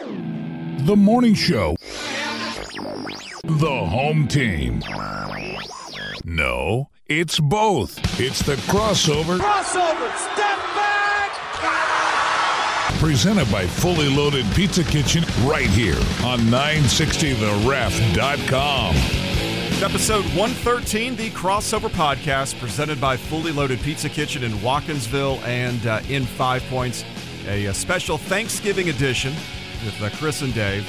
The morning show. The home team. No, it's both. It's the crossover. Crossover, step back! Presented by Fully Loaded Pizza Kitchen right here on 960theref.com. It's episode 113, the crossover podcast presented by Fully Loaded Pizza Kitchen in Watkinsville and uh, in Five Points. A, a, special Thanksgiving edition with uh, Chris and Dave.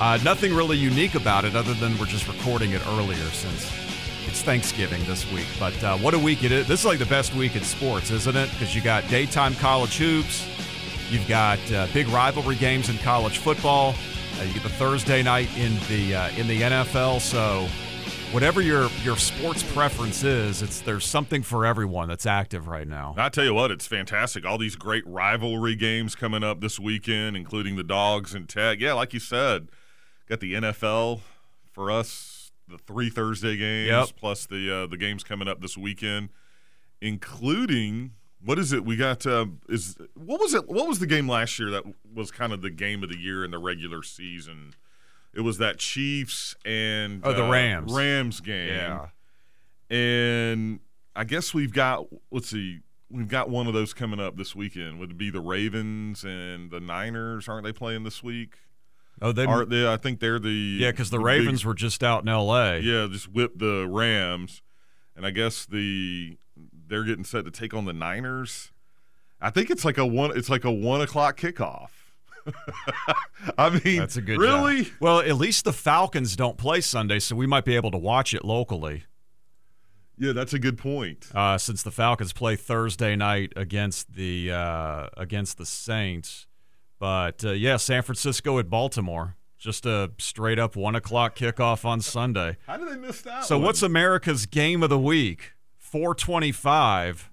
Uh, nothing really unique about it other than we're just recording it earlier since it's Thanksgiving this week. But uh, what a week it is. This is like the best week in sports, isn't it? Because you got daytime college hoops, you've got uh, big rivalry games in college football, uh, you get the Thursday night in the in the NFL. So whatever your your sports preference is, it's there's something for everyone that's active right now. I tell you what, it's fantastic. All these great rivalry games coming up this weekend, including the Dogs and Tech. Yeah, like you said, got the NFL for us, the three Thursday games yep. plus the uh, the games coming up this weekend, including what is it? We got uh, is what was it? What was the game last year that was kind of the game of the year in the regular season? It was that Chiefs and oh the Rams uh, Rams game. Yeah, and I guess we've got let's see, we've got one of those coming up this weekend. Would it be the Ravens and the Niners? Aren't they playing this week? Oh, they are they? I think they're the yeah because the, the, Ravens big, were just out in L.A. Yeah, just whipped the Rams, and I guess the they're getting set to take on the Niners. I think it's like a one. It's like a one o'clock kickoff. I mean, that's a good really. Job. Well, at least the Falcons don't play Sunday, so we might be able to watch it locally. Yeah, that's a good point. Uh, since the Falcons play Thursday night against the uh, against the Saints, but uh, yeah, San Francisco at Baltimore, just a straight up one o'clock kickoff on Sunday. How did they miss that? So, one? what's America's game of the week? Four twenty-five.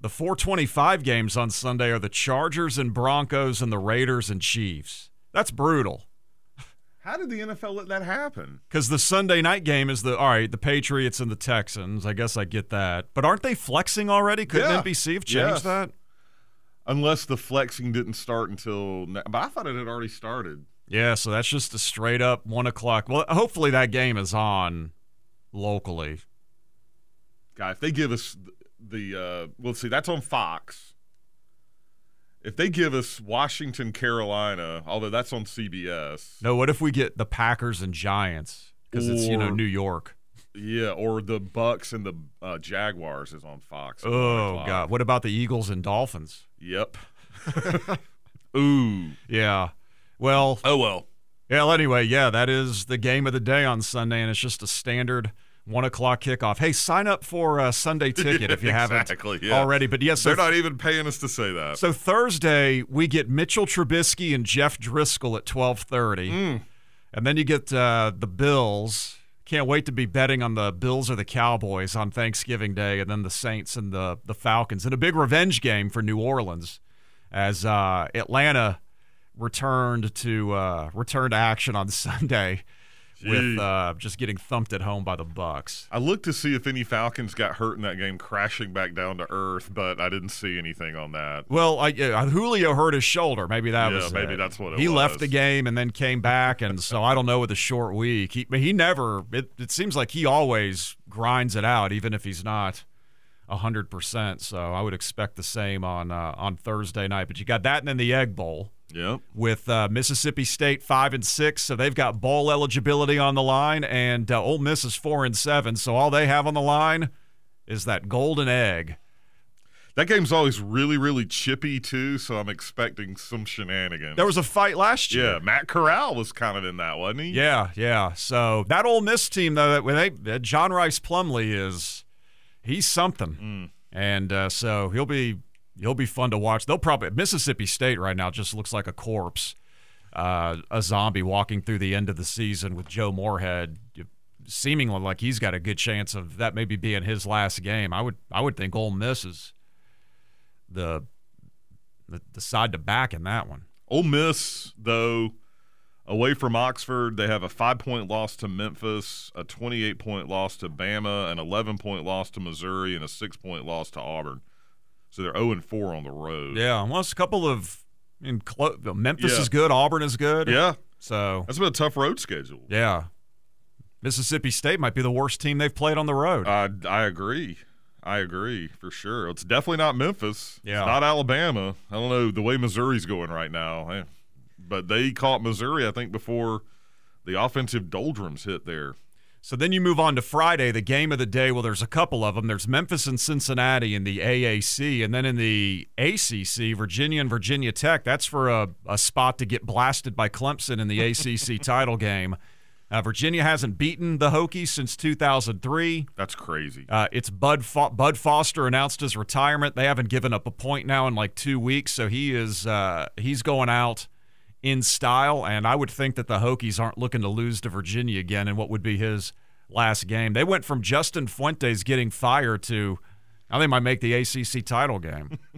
The 425 games on Sunday are the Chargers and Broncos and the Raiders and Chiefs. That's brutal. How did the NFL let that happen? Because the Sunday night game is the all right, the Patriots and the Texans. I guess I get that, but aren't they flexing already? Couldn't yeah. NBC have changed yes. that? Unless the flexing didn't start until, but I thought it had already started. Yeah, so that's just a straight up one o'clock. Well, hopefully that game is on locally. Guy, if they give us the uh, let's see, that's on Fox. If they give us Washington, Carolina, although that's on CBS. No, what if we get the Packers and Giants because it's you know New York. Yeah, or the Bucks and the uh, Jaguars is on Fox. Oh God, what about the Eagles and Dolphins? Yep. Ooh. Yeah. Well. Oh well. Yeah. Well, anyway, yeah, that is the game of the day on Sunday, and it's just a standard one o'clock kickoff. Hey, sign up for a Sunday ticket if you exactly, haven't yeah. already. But yes, they're not even paying us to say that. So Thursday we get Mitchell Trubisky and Jeff Driskel at twelve thirty, mm. and then you get uh, the Bills. Can't wait to be betting on the Bills or the Cowboys on Thanksgiving Day, and then the Saints and the the Falcons, and a big revenge game for New Orleans as uh, Atlanta returned to uh, returned to action on Sunday with uh, just getting thumped at home by the Bucks. I looked to see if any Falcons got hurt in that game, crashing back down to earth, but I didn't see anything on that. Well, I, uh, Julio hurt his shoulder. Maybe that yeah, was maybe it. that's what it he was. left the game and then came back, and so I don't know with a short week. He he never. It, it seems like he always grinds it out, even if he's not hundred percent. So I would expect the same on uh, on Thursday night. But you got that, and then the Egg Bowl. Yep. With uh, Mississippi State five and six, so they've got bowl eligibility on the line, and uh, Ole Miss is four and seven, so all they have on the line is that golden egg. That game's always really, really chippy too, so I'm expecting some shenanigans. There was a fight last year. Yeah, Matt Corral was kind of in that, wasn't he? Yeah, yeah. So that Ole Miss team, though, that they, John Rhys Plumlee is he's something, mm. and uh, so he'll be he'll be fun to watch. They'll probably Mississippi State right now just looks like a corpse. uh, a zombie walking through the end of the season with Joe Moorhead, seemingly like he's got a good chance of that maybe being his last game. I would I would think Ole Miss is the the, the side to back in that one. Ole Miss, though, away from Oxford, they have a five point loss to Memphis, a 28 point loss to Bama, an 11 point loss to Missouri, and a six point loss to Auburn. So they're 0 and 4 on the road. Yeah, well, it's a couple of. I mean, clo- Memphis Yeah. is good. Auburn is good. Yeah. So That's been a tough road schedule. yeah, Mississippi State might be the worst team they've played on the road. I, I agree. I agree for sure. It's definitely not Memphis. Yeah. It's not Alabama. I don't know the way Missouri's going right now. eh. But they caught Missouri, I think, before the offensive doldrums hit there. So then you move on to Friday, the game of the day. Well, there's a couple of them. There's Memphis and Cincinnati in the AAC, and then in the ACC, Virginia and Virginia Tech. That's for a, a spot to get blasted by Clemson in the ACC title game. Uh, Virginia hasn't beaten the Hokies since 2003. That's crazy. Uh, it's Bud Fo- Bud Foster announced his retirement. They haven't given up a point now in like two weeks, so he is uh, he's going out in style. And I would think that the Hokies aren't looking to lose to Virginia again in what would be his last game. They went from Justin Fuentes getting fired to I think might make the ACC title game.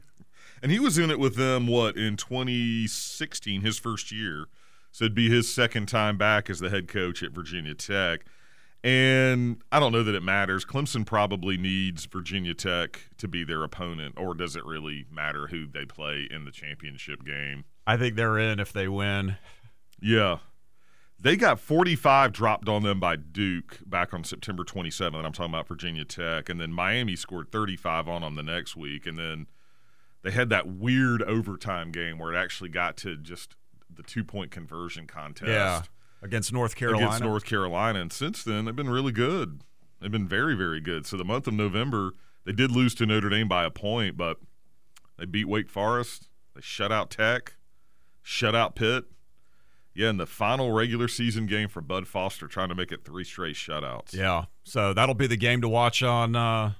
And he was in it with them, what, in 2016, his first year. So it'd be his second time back as the head coach at Virginia Tech. And I don't know that it matters. Clemson probably needs Virginia Tech to be their opponent, or does it really matter who they play in the championship game? I think they're in if they win. Yeah. They got 45 dropped on them by Duke back on September 27th. I'm talking about Virginia Tech. And then Miami scored 35 on them the next week. And then they had that weird overtime game where it actually got to just the two point conversion contest Yeah, against North Carolina. against North Carolina. And since then, they've been really good. They've been very, very good. So the month of November, they did lose to Notre Dame by a point, but they beat Wake Forest. They shut out Tech, shut out Pitt. Yeah, in the final regular season game for Bud Foster, trying to make it three straight shutouts. Yeah, so that'll be the game to watch on uh,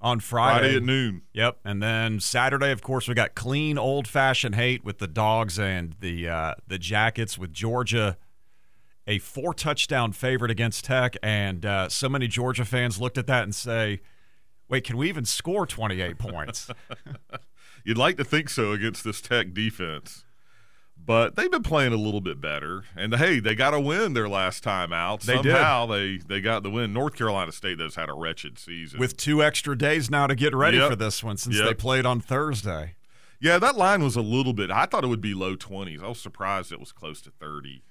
on Friday. Friday at noon. Yep, and then Saturday, of course, we got clean old fashioned hate with the dogs and the uh, the Jackets with Georgia, a four touchdown favorite against Tech, and uh, so many Georgia fans looked at that and say, "Wait, can we even score twenty eight points?" You'd like to think so against this Tech defense. But they've been playing a little bit better. And hey, they got a win their last time out. They did. They they got the win. North Carolina State has had a wretched season. with two extra days now to get ready Yep. for this one since Yep. they played on Thursday. Yeah, that line was a little bit. I thought it would be low 20s. I was surprised it was close to 30.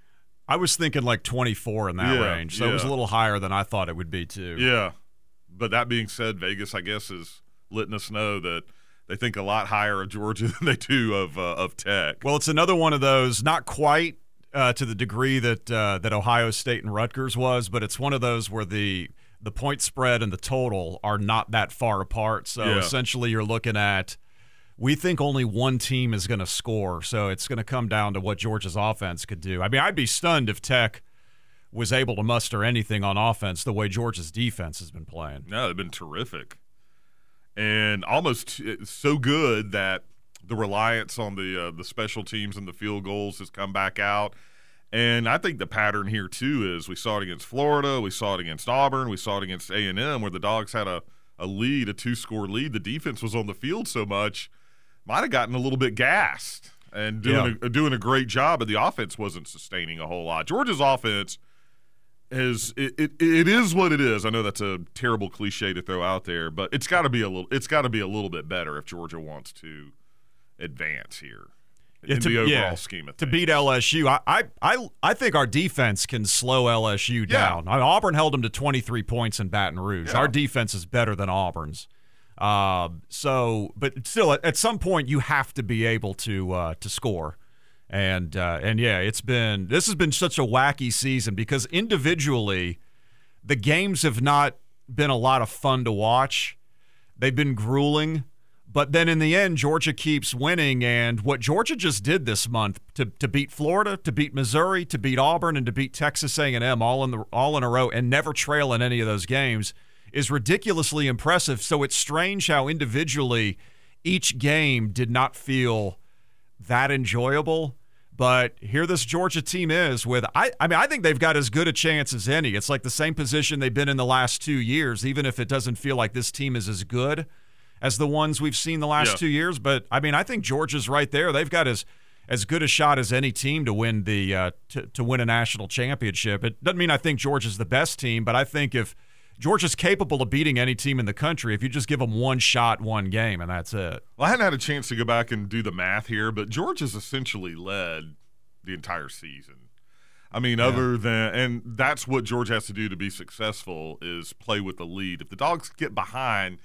I was thinking like 24 in that Yeah, range, so it was a little higher than I thought it would be too. Yeah. But that being said, Vegas, I guess, is letting us know that they think a lot higher of Georgia than they do of uh, of Tech. Well, it's another one of those, not quite uh, to the degree that uh, that Ohio State and Rutgers was, but it's one of those where the the point spread and the total are not that far apart. So Yeah. essentially, you're looking at we think only one team is going to score, so it's going to come down to what Georgia's offense could do. I mean, I'd be stunned if Tech was able to muster anything on offense the way Georgia's defense has been playing. No, they've been terrific. And almost uh, so good that the reliance on the uh, the special teams and the field goals has come back out. And I think the pattern here too is we saw it against Florida, we saw it against Auburn, we saw it against A and M, where the dogs had a, a lead, a two score lead. The defense was on the field so much, might have gotten a little bit gassed and doing a, doing a great job, but the offense wasn't sustaining a whole lot. Georgia's offense is it, it, it is what it is. I know that's a terrible cliche to throw out there, but it's got to be a little it's got to be a little bit better if Georgia wants to advance here Yeah, in to- the overall yeah, scheme of to beat LSU. I, I I I think our defense can slow LSU Yeah. down. I mean, Auburn held them to 23 points in Baton Rouge. Yeah. Our defense is better than Auburn's. Uh, so, but still, at, at some point, you have to be able to uh, to score. And uh, and yeah, it's been this has been such a wacky season because individually, the games have not been a lot of fun to watch. They've been grueling. But then in the end, Georgia keeps winning. And what Georgia just did this month to, to beat Florida, to beat Missouri, to beat Auburn, and to beat Texas A&M all in the all in a row, and never trail in any of those games, is ridiculously impressive. So it's strange how individually each game did not feel that enjoyable. But here this Georgia team is with I I mean I think they've got as good a chance as any. It's like the same position they've been in the last 2 years even if it doesn't feel like this team is as good as the ones we've seen the last Yeah. 2 years, but I mean I think Georgia's right there. They've got as as good a shot as any team to win the uh, to, to win a national championship. It doesn't mean I think Georgia's the best team, but I think if Georgia's capable of beating any team in the country if you just give them one shot, one game, and that's it. Well, I hadn't had a chance to go back and do the math here, but Georgia's essentially led the entire season. I mean, other than, and that's what Georgia has to do to be successful is play with the lead. If the dogs get behind,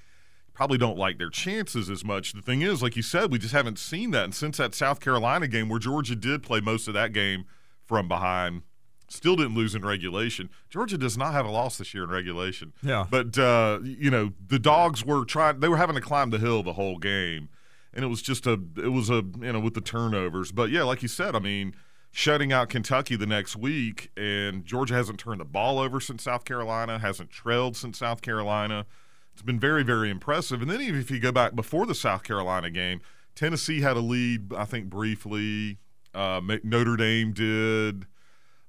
probably don't like their chances as much. The thing is, like you said, we just haven't seen that. And since that South Carolina game where Georgia did play most of that game from behind, still didn't lose in regulation. Georgia does not have a loss this year in regulation. Yeah. But uh, you know, the dogs were trying they were having to climb the hill the whole game. And it was just a it was a you know, with the turnovers. But yeah, like you said, I mean, shutting out Kentucky the next week and Georgia hasn't turned the ball over since South Carolina, hasn't trailed since South Carolina. It's been very, very impressive. And then even if you go back before the South Carolina game, Tennessee had a lead, I think, briefly. Uh, Notre Dame did.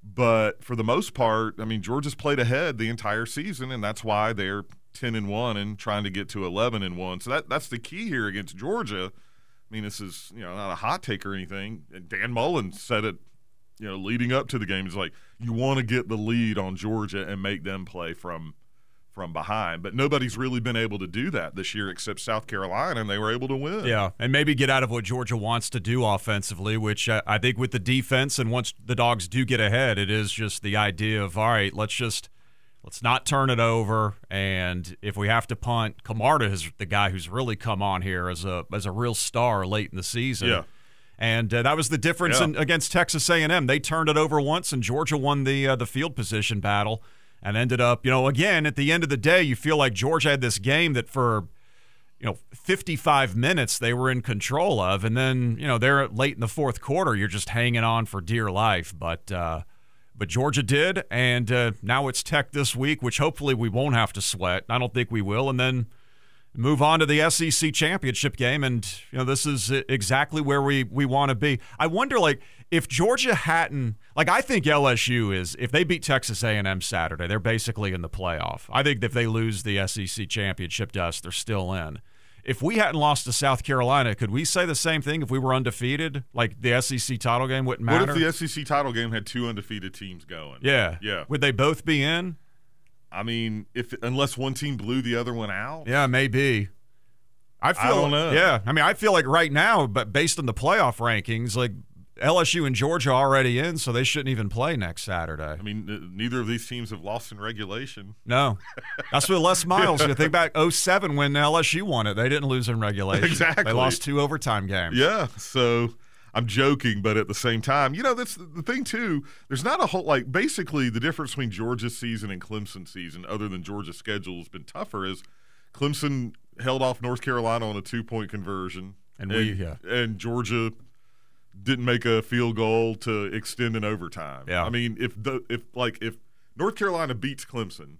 But for the most part, I mean, Georgia's played ahead the entire season, and that's why they're ten and one and trying to get to eleven and one. So that that's the key here against Georgia. I mean, this is you know not a hot take or anything. And Dan Mullen said it, you know, leading up to the game. He's like, you want to get the lead on Georgia and make them play from from behind. But nobody's really been able to do that this year except South Carolina, and they were able to win. Yeah, and maybe get out of what Georgia wants to do offensively, which I think with the defense and once the dogs do get ahead, it is just the idea of all right, let's just let's not turn it over, and if we have to punt, Camarda is the guy who's really come on here as a as a real star late in the season. Yeah. And uh, that was the difference Yeah. in, against Texas A&M. They turned it over once, and Georgia won the uh, the field position battle, and ended up, you know, again at the end of the day, you feel like Georgia had this game that for you know 55 minutes they were in control of and then you know they're late in the fourth quarter you're just hanging on for dear life. But uh but Georgia did and uh, now it's Tech this week which hopefully we won't have to sweat. I don't think we will and then move on to the SEC championship game and you know this is exactly where we we want to be I wonder like if Georgia hadn't like I think LSU is if they beat Texas A&M Saturday they're basically in the playoff I think if they lose the SEC championship to us they're still in if we hadn't lost to South Carolina could we say the same thing if we were undefeated like the SEC title game wouldn't matter. What if the SEC title game had two undefeated teams going? yeah Yeah. would they both be in I mean, if unless one team blew the other one out, Yeah, maybe. I feel. don't know. Yeah, I mean, I feel like right now, but based on the playoff rankings, like LSU and Georgia are already in, so they shouldn't even play next Saturday. I mean, n- neither of these teams have lost in regulation. No, that's what Les Miles. You think back 07 when LSU won it, they didn't lose in regulation. Exactly. they lost two overtime games. Yeah, so I'm joking, but at the same time, you know, that's the thing too. There's not a whole like basically the difference between Georgia's season and Clemson's season, other than Georgia's schedule has been tougher, is Clemson held off North Carolina on a two point conversion, And we- yeah. and Georgia didn't make a field goal to extend in overtime. Yeah. I mean, if the if like if North Carolina beats Clemson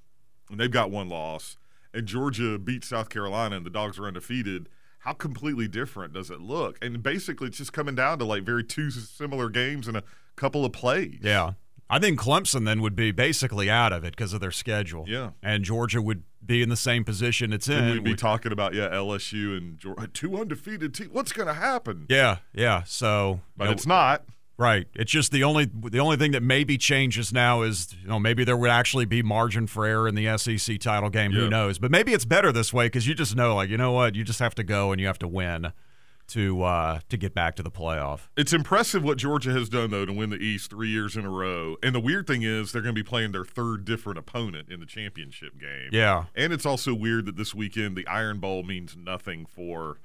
and they've got one loss, and Georgia beats South Carolina and the dogs are undefeated, how completely different does it look? And basically, it's just coming down to like very two similar games and a couple of plays. Yeah. I think Clemson then would be basically out of it because of their schedule. Yeah. And Georgia would be in the same position it's in. And we'd be Would- talking about yeah LSU and Georgia, two undefeated teams. What's going to happen? yeah, yeah. So, But you know, it's not. Right. It's just the only the only thing that maybe changes now is you know maybe there would actually be margin for error in the SEC title game. Yeah. Who knows? But maybe it's better this way because you just know like you know what you just have to go and you have to win to uh, to get back to the playoff. It's impressive what Georgia has done though to win the East three years in a row. And the weird thing is they're going to be playing their third different opponent in the championship game. Yeah. And it's also weird that this weekend the Iron Bowl means nothing for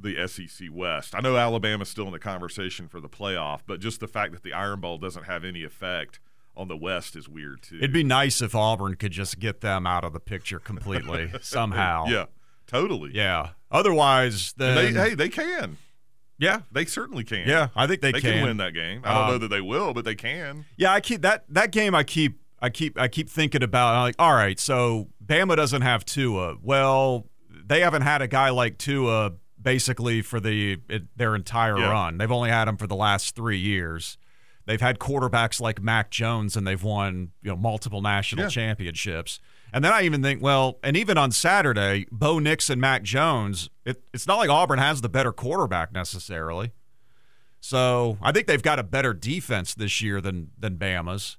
the SEC West. I know Alabama's still in the conversation for the playoff, but just the fact that the Iron Bowl doesn't have any effect on the West is weird too. It'd be nice if Auburn could just get them out of the picture completely somehow. yeah, totally. Yeah. Otherwise, then they, hey, they can. yeah, They certainly can. yeah. I think they, They can. win that game. I don't Um, know that they will, but they can. Yeah, I keep that that game. I keep I keep I keep thinking about. I'm like, all right, so Bama doesn't have Tua. Well, they haven't had a guy like Tua basically for the it, their entire Yeah. run. They've only had him for the last three years. They've had quarterbacks like Mac Jones, and they've won you know multiple national Yeah. championships. And then I even think, well, and even on Saturday, Bo Nix and Mac Jones, it, it's not like Auburn has the better quarterback necessarily. So I think they've got a better defense this year than than Bama's,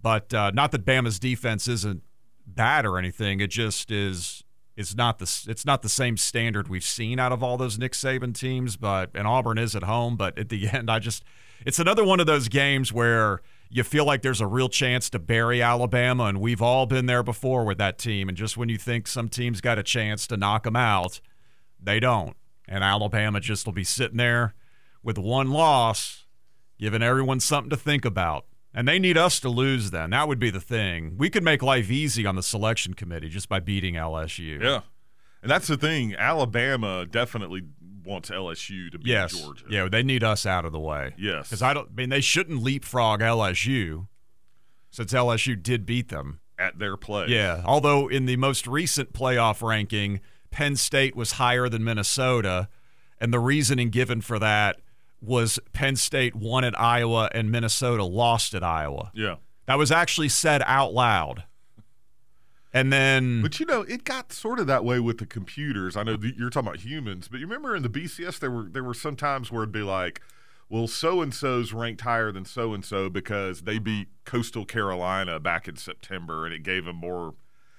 but uh, not that Bama's defense isn't bad or anything. It just is. It's not the it's not the same standard we've seen out of all those Nick Saban teams. But and Auburn is at home. But at the end, I just it's another one of those games where you feel like there's a real chance to bury Alabama, and we've all been there before with that team. And just when you think some team's got a chance to knock them out, they don't. And Alabama just will be sitting there with one loss, giving everyone something to think about. And they need us to lose then. That would be the thing. We could make life easy on the selection committee just by beating LSU. Yeah. And that's the thing. Alabama definitely wants LSU to beat Yes. Georgia. Yeah, they need us out of the way. Yes. Because I don't I mean they shouldn't leapfrog LSU since LSU did beat them. At their place. Yeah. Although in the most recent playoff ranking, Penn State was higher than Minnesota, and the reasoning given for that was Penn State won at Iowa and Minnesota lost at Iowa. Yeah. That was actually said out loud. And then But you know, it got sort of that way with the computers. I know you're talking about humans, but you remember in the BCS there were there were some times where it'd be like, well, so and so's ranked higher than so and so because they beat Coastal Carolina back in September, and it gave them more,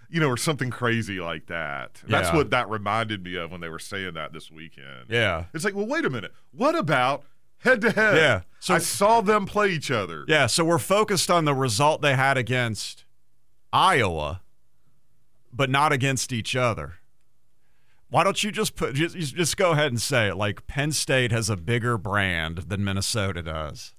you know, or something crazy like that. That's what that reminded me of when they were saying that this weekend. yeah. It's like, well, wait a minute. What about head to head? Yeah. So- I saw them play each other. Yeah, so we're focused on the result they had against Iowa, but not against each other. Why don't you just put just, just go ahead and say it like Penn State has a bigger brand than Minnesota does.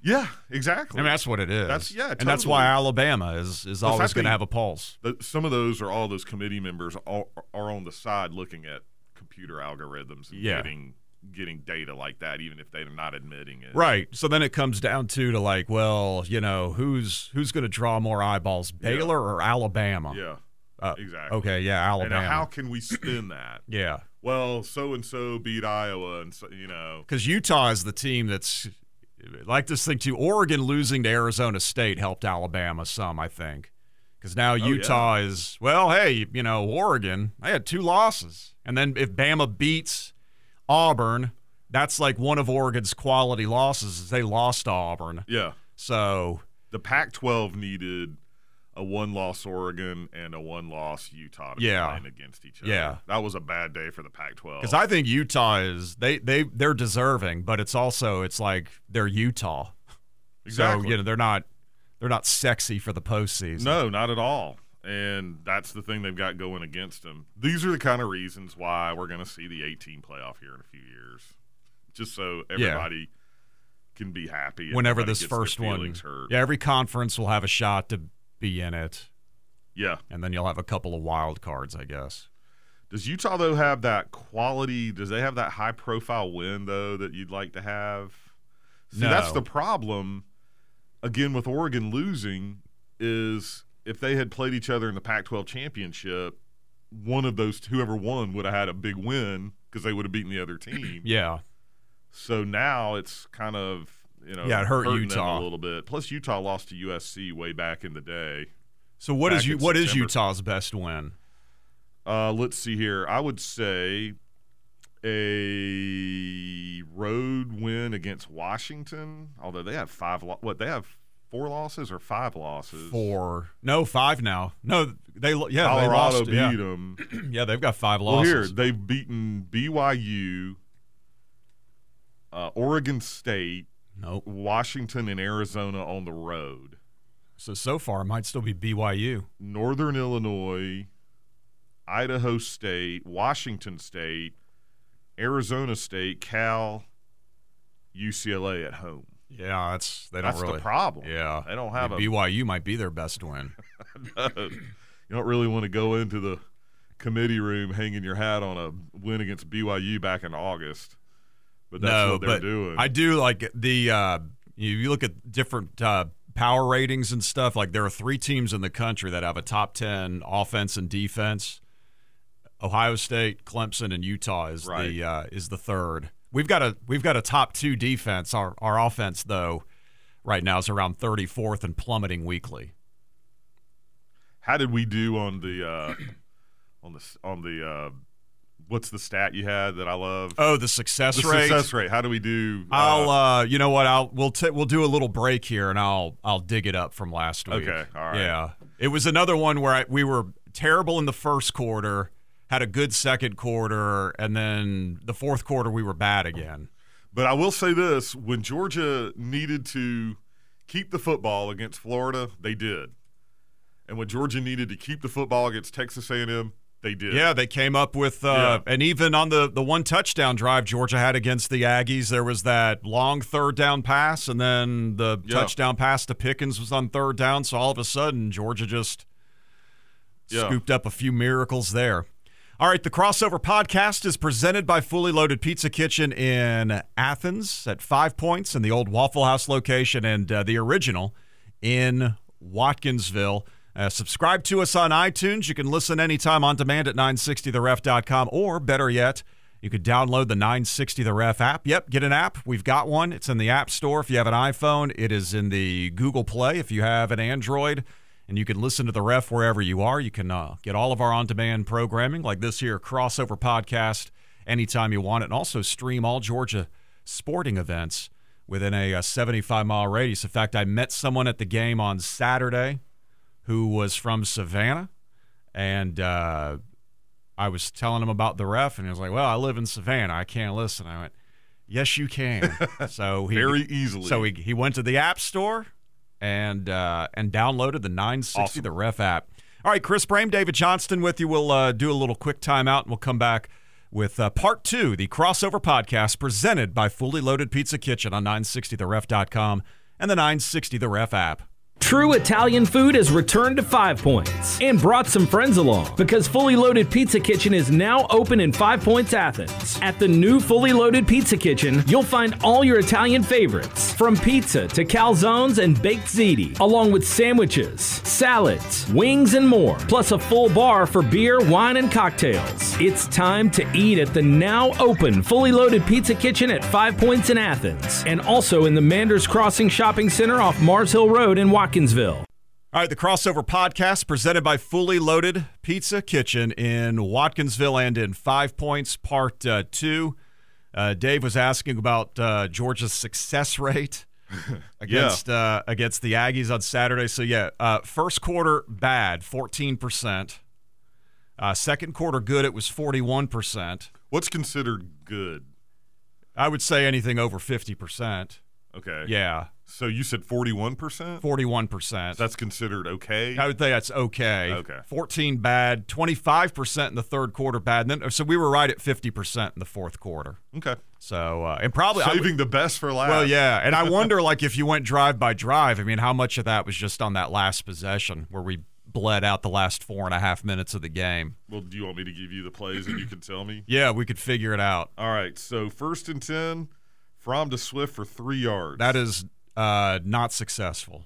Yeah, exactly. I mean that's what it is. That's- yeah, and that's why. Alabama is is Well, always going to have a pulse. Th- some of those are all those committee members are, are on the side looking at computer algorithms and Yeah. getting getting data like that, even if they're not admitting it. Right. So then it comes down to to like, well, you know, who's who's going to draw more eyeballs, Baylor or Alabama? Yeah. Uh, exactly. Okay, yeah, Alabama. now how can we spin that? yeah. Well, so and so beat Iowa, and so, you know. because Utah is the team that's like this thing too. Oregon losing to Arizona State helped Alabama some, I think, because now Utah is well. Hey, you know Oregon, they had two losses, and then if Bama beats Auburn, that's like one of Oregon's quality losses. Is they lost to Auburn, Yeah. so The Pac-12 needed a one-loss Oregon and a one-loss Utah to Yeah. playing against each other. Yeah. That was a bad day for the Pac-12. because I think Utah is they they they're deserving, but it's also it's like they're Utah, exactly. so you know they're not they're not sexy for the postseason. No, not at all. And that's the thing they've got going against them. These are the kind of reasons why we're going to see the 18 playoff here in a few years, just so everybody can be happy. whenever this first one. hurt. Yeah, every conference will have a shot to be in it, yeah. and then you'll have a couple of wild cards, I guess. Does Utah though have that quality? Does they have that high profile win though that you'd like to have? See, that's the problem. Again, with Oregon losing, is if they had played each other in the Pac-12 championship, one of those whoever won would have had a big win because they would have beaten the other team. Yeah, So now it's kind of you know Yeah, it hurt Utah. a little bit. Plus, Utah lost to USC way back in the day. So what is you what is September. Utah's best win? Uh, let's see here. I would say a road win against Washington. Although they have five, lo- what they have four losses or five losses. Four, no, five now. No, they yeah they Colorado lost. beat yeah. them. yeah, they've got five Well, losses. here they've beaten BYU, uh, Oregon State, nope. Washington, and Arizona on the road. So so far, it might still be BYU. Northern Illinois, Idaho State, Washington State, Arizona State, Cal, UCLA at home. Yeah, that's they don't That's really. the problem. Yeah, They don't have a BYU might be their best win. you don't really want to go into the committee room hanging your hat on a win against BYU back in August. But that's no, what they're but doing. I do like the uh, you, you look at different uh, power ratings and stuff. Like there are three teams in the country that have a top ten offense and defense. Ohio State, Clemson, and Utah is Right. the uh, is the third. We've got a we've got a top two defense. Our our offense though, right now is around 34th and plummeting weekly. How did we do on the uh, on the on the uh, what's the stat you had that I love? Oh, the success the rate. success rate. How do we do? uh, I'll uh, you know what I'll we'll t- we'll do a little break here and I'll I'll dig it up from last week. Okay, all right. Yeah, it was another one where I, we were terrible in the first quarter, had a good second quarter, and then the fourth quarter we were bad again. But I will say this: when Georgia needed to keep the football against Florida, they did, and when Georgia needed to keep the football against Texas A&M, they did. Yeah, they came up with, uh, and even on the the one touchdown drive Georgia had against the Aggies, there was that long third down pass, and then the Yeah. touchdown pass to Pickens was on third down. So all of a sudden, Georgia just Yeah. scooped up a few miracles there. All right, the crossover podcast is presented by Fully Loaded Pizza Kitchen in Athens at Five Points in the old Waffle House location, and uh, the original in Watkinsville. Uh, subscribe to us on iTunes. You can listen anytime on demand at 960theref.com, or better yet, you could download the 960 The Ref app. Yep, get an app. We've got one. It's in the App Store if you have an iPhone. It is in the Google Play if you have an Android. And you can listen to The Ref wherever you are. You can uh, get all of our on demand programming, like this here crossover podcast, anytime you want it. And also stream all Georgia sporting events within a, uh 75 mile radius. In fact, I met someone at the game on Saturday who was from Savannah. And uh, I was telling him about the ref, and he was like, "Well, I live in Savannah. I can't listen." I went, "Yes, you can." so he very easily. so he he went to the App Store and uh, and downloaded the 960 Awesome. the Ref app. All right, Chris Brame, David Johnston with you. We'll uh, do a little quick timeout, and we'll come back with uh, part two, the crossover podcast presented by Fully Loaded Pizza Kitchen on 960theref.com and the 960 the Ref app. True Italian food has returned to Five Points and brought some friends along because Fully Loaded Pizza Kitchen is now open in Five Points, Athens. At the new Fully Loaded Pizza Kitchen, you'll find all your Italian favorites, from pizza to calzones and baked ziti, along with sandwiches, salads, wings, and more, plus a full bar for beer, wine, and cocktails. It's time to eat at the now open Fully Loaded Pizza Kitchen at Five Points in Athens, and also in the Manders Crossing Shopping Center off Mars Hill Road in Watkinsville. All right, the crossover podcast presented by Fully Loaded Pizza Kitchen in Watkinsville and in Five Points, part uh, two. Uh, Dave was asking about uh, Georgia's success rate against uh, against the Aggies on Saturday. So yeah, uh, first quarter bad, fourteen percent. Uh, second quarter good, it was forty one percent. what's considered good? I would say anything over fifty percent. Okay. Yeah, So you said forty-one percent. forty one percent. That's considered okay. I would say that's okay. Okay. 14 bad, 25% in the third quarter bad. And then so we were right at 50% in the fourth quarter. Okay. So uh, and probably I would- Saving the best for last. well, yeah, and I wonder like if you went drive by drive. I mean, how much of that was just on that last possession where we bled out the last four and a half minutes of the game? Well, do you want me to give you the plays and you can tell me? Yeah, we could figure it out. All right. So first and ten, Fromm to Swift for three yards. That is uh, not successful.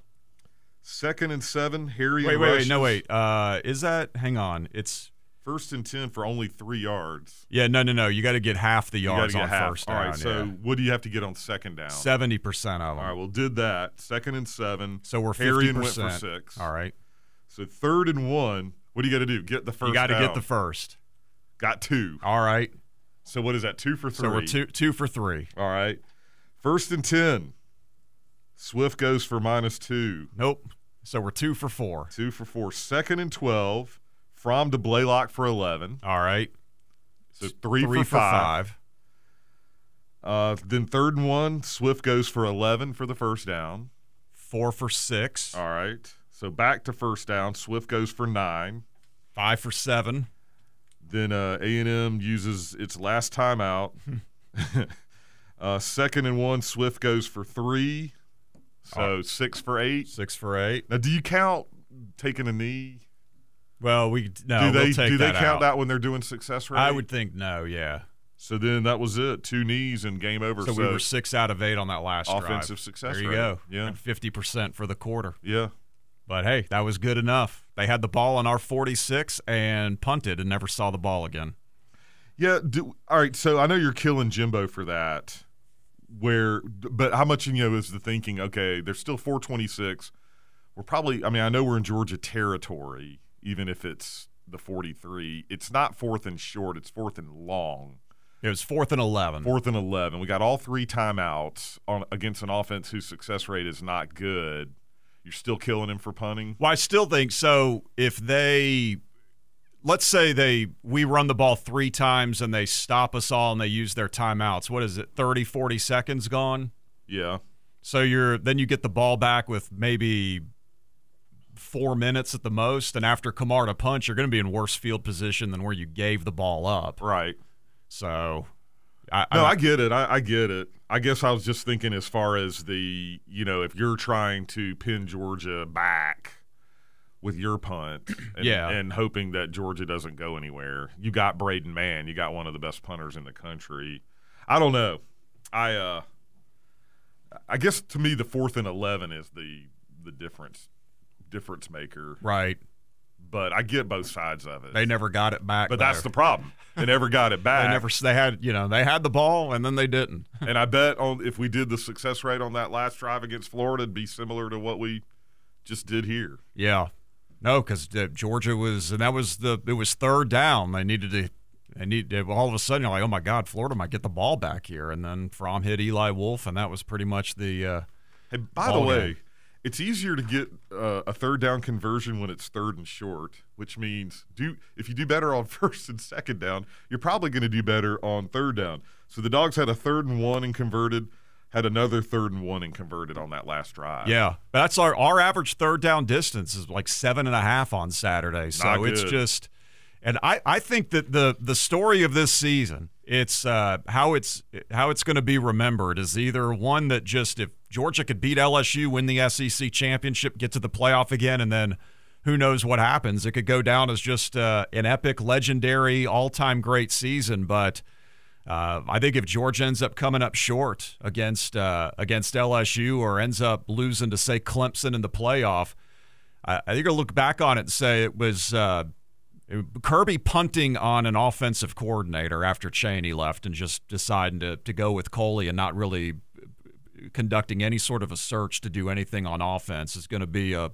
second and seven. Harry. Wait, wait, wait, no, wait. Uh, is that? Hang on. It's First and ten for only three yards. yeah, no, no, no. You got to get half the yards on half. first All down. right. So what do you have to get on second down? seventy percent of them. All right. Well, did that. Second and seven. So we're fifty and went for percent. six. All right, So third and one. What do you got to do? Get the first. you got to get the first. Got two. All right, So what is that? Two for three. so we're two two for three. All right. First and ten. Swift goes for minus two. Nope. So we're two for four. Two for four. Second and twelve. Fromm to Blaylock for eleven. All right, So three, three for five. Uh, then third and one. Swift goes for eleven for the first down. four for six, All right. So back to first down. Swift goes for nine. five for seven. Then uh, A&M uses its last timeout. uh, second and one, Swift goes for three. So six for eight. Six for eight. Now, do you count taking a knee? Well, we no. do they we'll do they count out. that when they're doing success rate? I would think no. Yeah. So then that was it. Two knees and game over. So, we were six out of eight on that last drive. offensive success There you rate. go. Yeah. fifty percent for the quarter. yeah. But hey, that was good enough. They had the ball on our 46 and punted and never saw the ball again. Yeah. Do, all right. So I know you're killing Jimbo for that. Where, but how much you know is the thinking? Okay, there's still 426. We're probably. I mean, I know we're in Georgia territory, even if it's the 43. It's not fourth and short. It's fourth and long. It was fourth and 11. Fourth and 11. We got all three timeouts on against an offense whose success rate is not good. You're still killing him for punting. Well, I still think so. If they, let's say they, we run the ball three times and they stop us all and they use their timeouts. What is it? 30, 40 seconds gone. Yeah. So you're then you get the ball back with maybe four minutes at the most, and after Camarda punch, you're going to be in worse field position than where you gave the ball up. Right. So, I, No, I, I get it. I, I get it. I guess I was just thinking as far as the, you know, if you're trying to pin Georgia back with your punt and, Yeah. and hoping that Georgia doesn't go anywhere, you got Braden Mann. You got one of the best punters in the country. I don't know. I uh I guess to me the fourth and eleven is the the difference difference maker. right. But I get both sides of it. They never got it back. but that's the problem. They never got it back. They never. They had you know they had the ball and then they didn't. And I bet on if we did the success rate on that last drive against Florida, it'd be similar to what we just did here. Yeah. No, because Georgia was, and that was the, it was third down. They needed to, they need all of a sudden you're like, oh my God, Florida might get the ball back here. And then Fromm hit Eli Wolf, and that was pretty much the, uh, Hey, by the way, game. it's easier to get uh, a third down conversion when it's third and short, which means do if you do better on first and second down, you're probably going to do better on third down. So the dogs had a third and one and converted, had another third and one and converted on that last drive. yeah. That's our, our average third down distance is like seven and a half on Saturday. So it's just, and I, I think that the, the story of this season, it's uh, how it's how it's going to be remembered is either one that just if Georgia could beat LSU, win the SEC championship, get to the playoff again, and then who knows what happens. It could go down as just uh, an epic, legendary, all-time great season. But uh, I think if Georgia ends up coming up short against uh, against LSU or ends up losing to say Clemson in the playoff, I, I think I'll look back on it and say it was uh, Kirby punting on an offensive coordinator after Chaney left and just deciding to, to go with Coley and not really conducting any sort of a search to do anything on offense is going to be a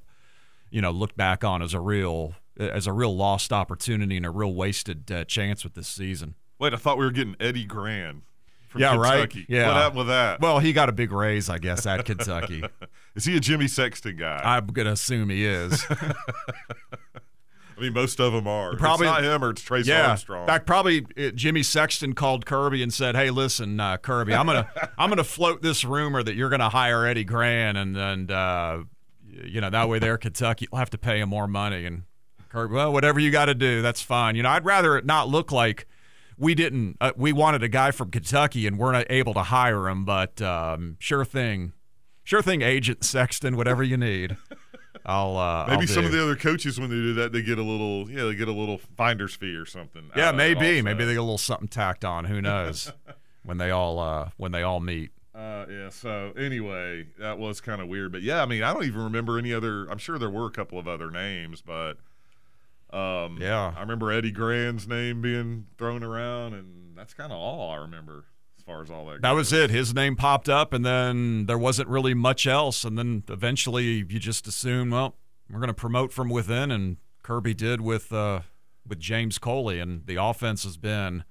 you know looked back on as a real as a real lost opportunity and a real wasted uh, chance with this season. Wait, I thought we were getting Eddie Gran from Yeah, right. Kentucky. Yeah. What happened with that? Well, he got a big raise, I guess, at Kentucky. Is he a Jimmy Sexton guy? I'm gonna assume he is. I mean, most of them are. Probably- it's not him or it's Trace yeah. Armstrong. In fact, probably uh, Jimmy Sexton called Kirby and said, "Hey, listen, uh, Kirby, I'm gonna I'm gonna float this rumor that you're gonna hire Eddie Gran, and and uh, you know that way there, Kentucky will have to pay him more money." And Kirby, well, whatever you got to do, that's fine. You know, I'd rather it not look like we didn't uh, we wanted a guy from Kentucky and we're not able to hire him, but um, sure thing, sure thing, Agent Sexton, whatever you need. I'll uh, Maybe I'll some of the other coaches, when they do that, they get a little, yeah, they get a little finder's fee or something. Yeah, out of it maybe. Maybe they get a little something tacked on. Who knows? when they all uh, when they all meet. Uh, yeah. So anyway, that was kind of weird, but yeah, I mean, I don't even remember any other. I'm sure there were a couple of other names, but um, Yeah. I remember Eddie Gran's name being thrown around, and that's kind of all I remember as far as all that. Goes. That was it. His name popped up, and then there wasn't really much else. And then eventually, you just assume, well, we're going to promote from within, and Kirby did with uh, with James Coley, and the offense has been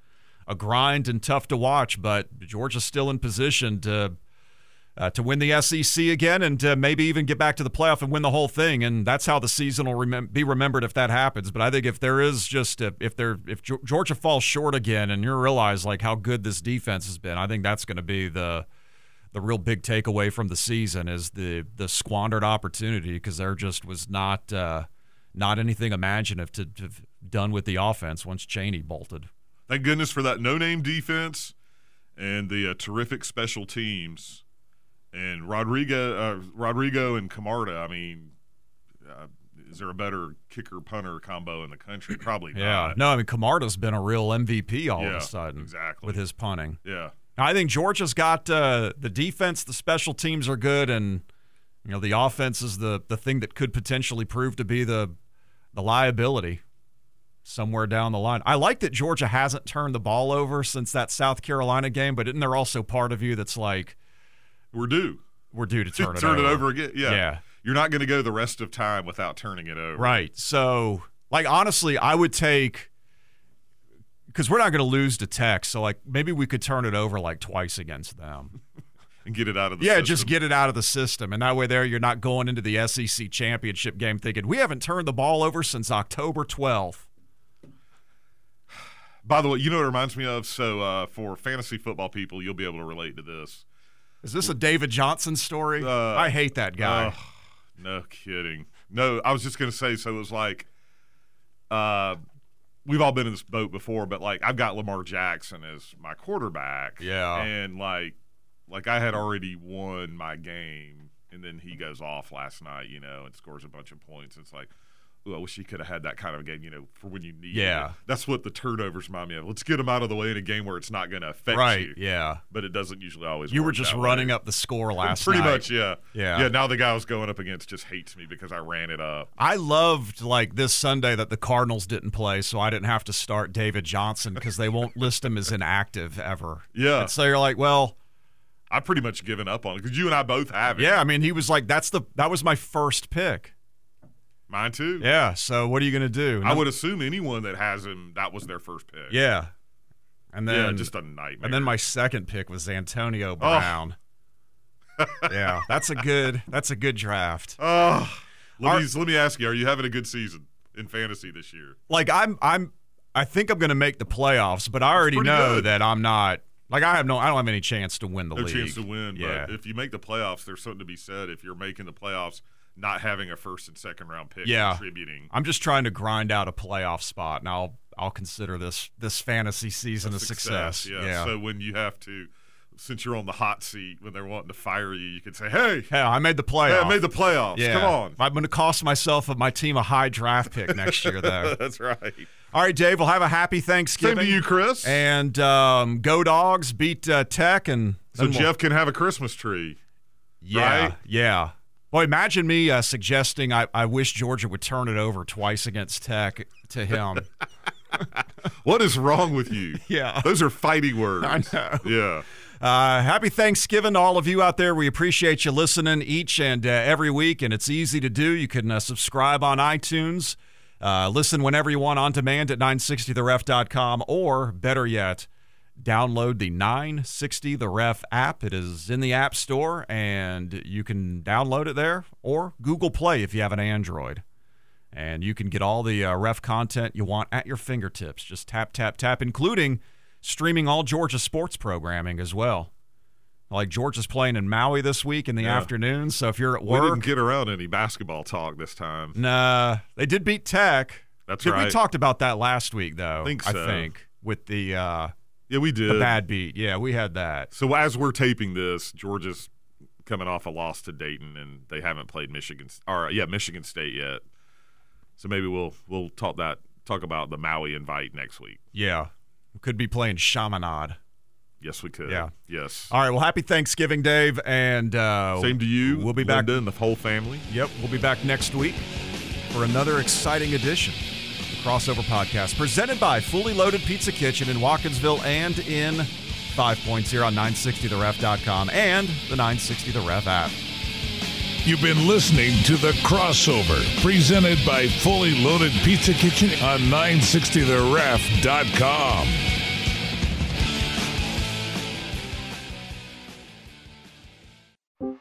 a grind and tough to watch. But Georgia's still in position to. Uh, to win the SEC again and uh, maybe even get back to the playoff and win the whole thing, and that's how the season will be remembered if that happens. But I think if there is just a, if there if Ge- Georgia falls short again, and you realize like how good this defense has been, I think that's going to be the the real big takeaway from the season is the the squandered opportunity because there just was not uh, not anything imaginative to, to have done with the offense once Chaney bolted. Thank goodness for that no-name defense and the uh, terrific special teams. And Rodrigo, uh, Rodrigo and Camarda. I mean, uh, is there a better kicker punter combo in the country? Probably not. no, I mean Camarda's been a real MVP all of a sudden, exactly. with his punting. Yeah. I think Georgia's got uh, the defense, the special teams are good, and You know, the offense is the the thing that could potentially prove to be the the liability somewhere down the line. I like that Georgia hasn't turned the ball over since that South Carolina game, but isn't there also part of you that's like We're due. we're due to turn, Turn it, it over. over again. Yeah. Yeah. You're not going to go the rest of time without turning it over. Right. So, like honestly, I would take because we're not going to lose to Tech, so like maybe we could turn it over like twice against them. And get it out of the yeah, system. just get it out of the system, and that way there you're not going into the SEC championship game thinking we haven't turned the ball over since October 12th. By the way, you know what it reminds me of? So, uh, for fantasy football people, you'll be able to relate to this. Is this a David Johnson story? Uh, I hate that guy. Ugh, no kidding. No, I was just going to say, so it was like, uh, we've all been in this boat before, but like, I've got Lamar Jackson as my quarterback. Yeah. And like, like I had already won my game, and then he goes off last night, you know, and scores a bunch of points. It's like, I wish he could have had that kind of game, you know, for when you need Yeah. it. That's what the turnovers remind me of. Let's get him out of the way in a game where it's not going to affect right. you. Yeah. But it doesn't usually always You were just running way. up the score last Pretty night. much, yeah. Yeah. Yeah, now the guy I was going up against just hates me because I ran it up. I loved like this Sunday that the Cardinals didn't play, so I didn't have to start David Johnson because they won't list him as inactive ever. Yeah. And so you're like, well, I've pretty much given up on it because you and I both have it. yeah. I mean, he was like, that's the that was my first pick. Mine too. Yeah. So what are you gonna do? I would assume anyone that has him, that was their first pick. Yeah. And then yeah, just a nightmare. and then my second pick was Antonio Brown. yeah, that's a good that's a good draft. Oh, let me, let me ask you: Are you having a good season in fantasy this year? Like I'm I'm I think I'm gonna make the playoffs, but I already know good. that I'm not like I have no I don't have any chance to win the No league. chance to win. Yeah. But if you make the playoffs, there's something to be said. If you're making the playoffs, not having a first and second round pick Yeah. contributing. I'm just trying to grind out a playoff spot, and I'll I'll consider this this fantasy season a success. Yeah. So when you have to, since you're on the hot seat, when they're wanting to fire you, you can say, "Hey, Hey, I made the hey. I made the playoffs. yeah. Come on." I'm going to cost myself and my team a high draft pick next year, though. That's right. All right, Dave. We'll have a happy Same Thanksgiving. to you, Chris. And um, go dogs beat uh, Tech, and so then we'll- Jeff can have a Christmas tree. yeah, right? yeah. Boy, imagine me uh, suggesting I, I wish Georgia would turn it over twice against Tech to him. What is wrong with you? Yeah. Those are fighting words. I know. Yeah. Uh, happy Thanksgiving to all of you out there. We appreciate you listening each and uh, every week, and it's easy to do. You can uh, subscribe on iTunes, uh, listen whenever you want on demand at 960theref.com, or better yet, download the 960 The Ref app. It is in the App Store, and you can download it there, or Google Play if you have an Android. And you can get all the uh, ref content you want at your fingertips. Just tap, tap, tap, including streaming all Georgia sports programming as well. Like Georgia's playing in Maui this week in the Yeah. afternoon. So if you're at work. We didn't get around any basketball talk this time. nah, they did beat Tech. That's Did We talked about that last week, though. I Think I so. think with the uh, Yeah, we did. the bad beat. Yeah, we had that. So as we're taping this, Georgia's coming off a loss to Dayton, and they haven't played Michigan or yeah Michigan State yet. So maybe we'll we'll talk that talk about the Maui invite next week. Yeah, we could be playing Chaminade. Yes, we could. Yeah. Yes. All right. Well, happy Thanksgiving, Dave, and uh, Same to you. We'll be back. Linda and the whole family. Yep, we'll be back next week for another exciting edition Crossover Podcast, presented by Fully Loaded Pizza Kitchen in Watkinsville and in 5.0 on 960theref.com and the 960 The Ref app. You've been listening to The Crossover, presented by Fully Loaded Pizza Kitchen on 960theref.com.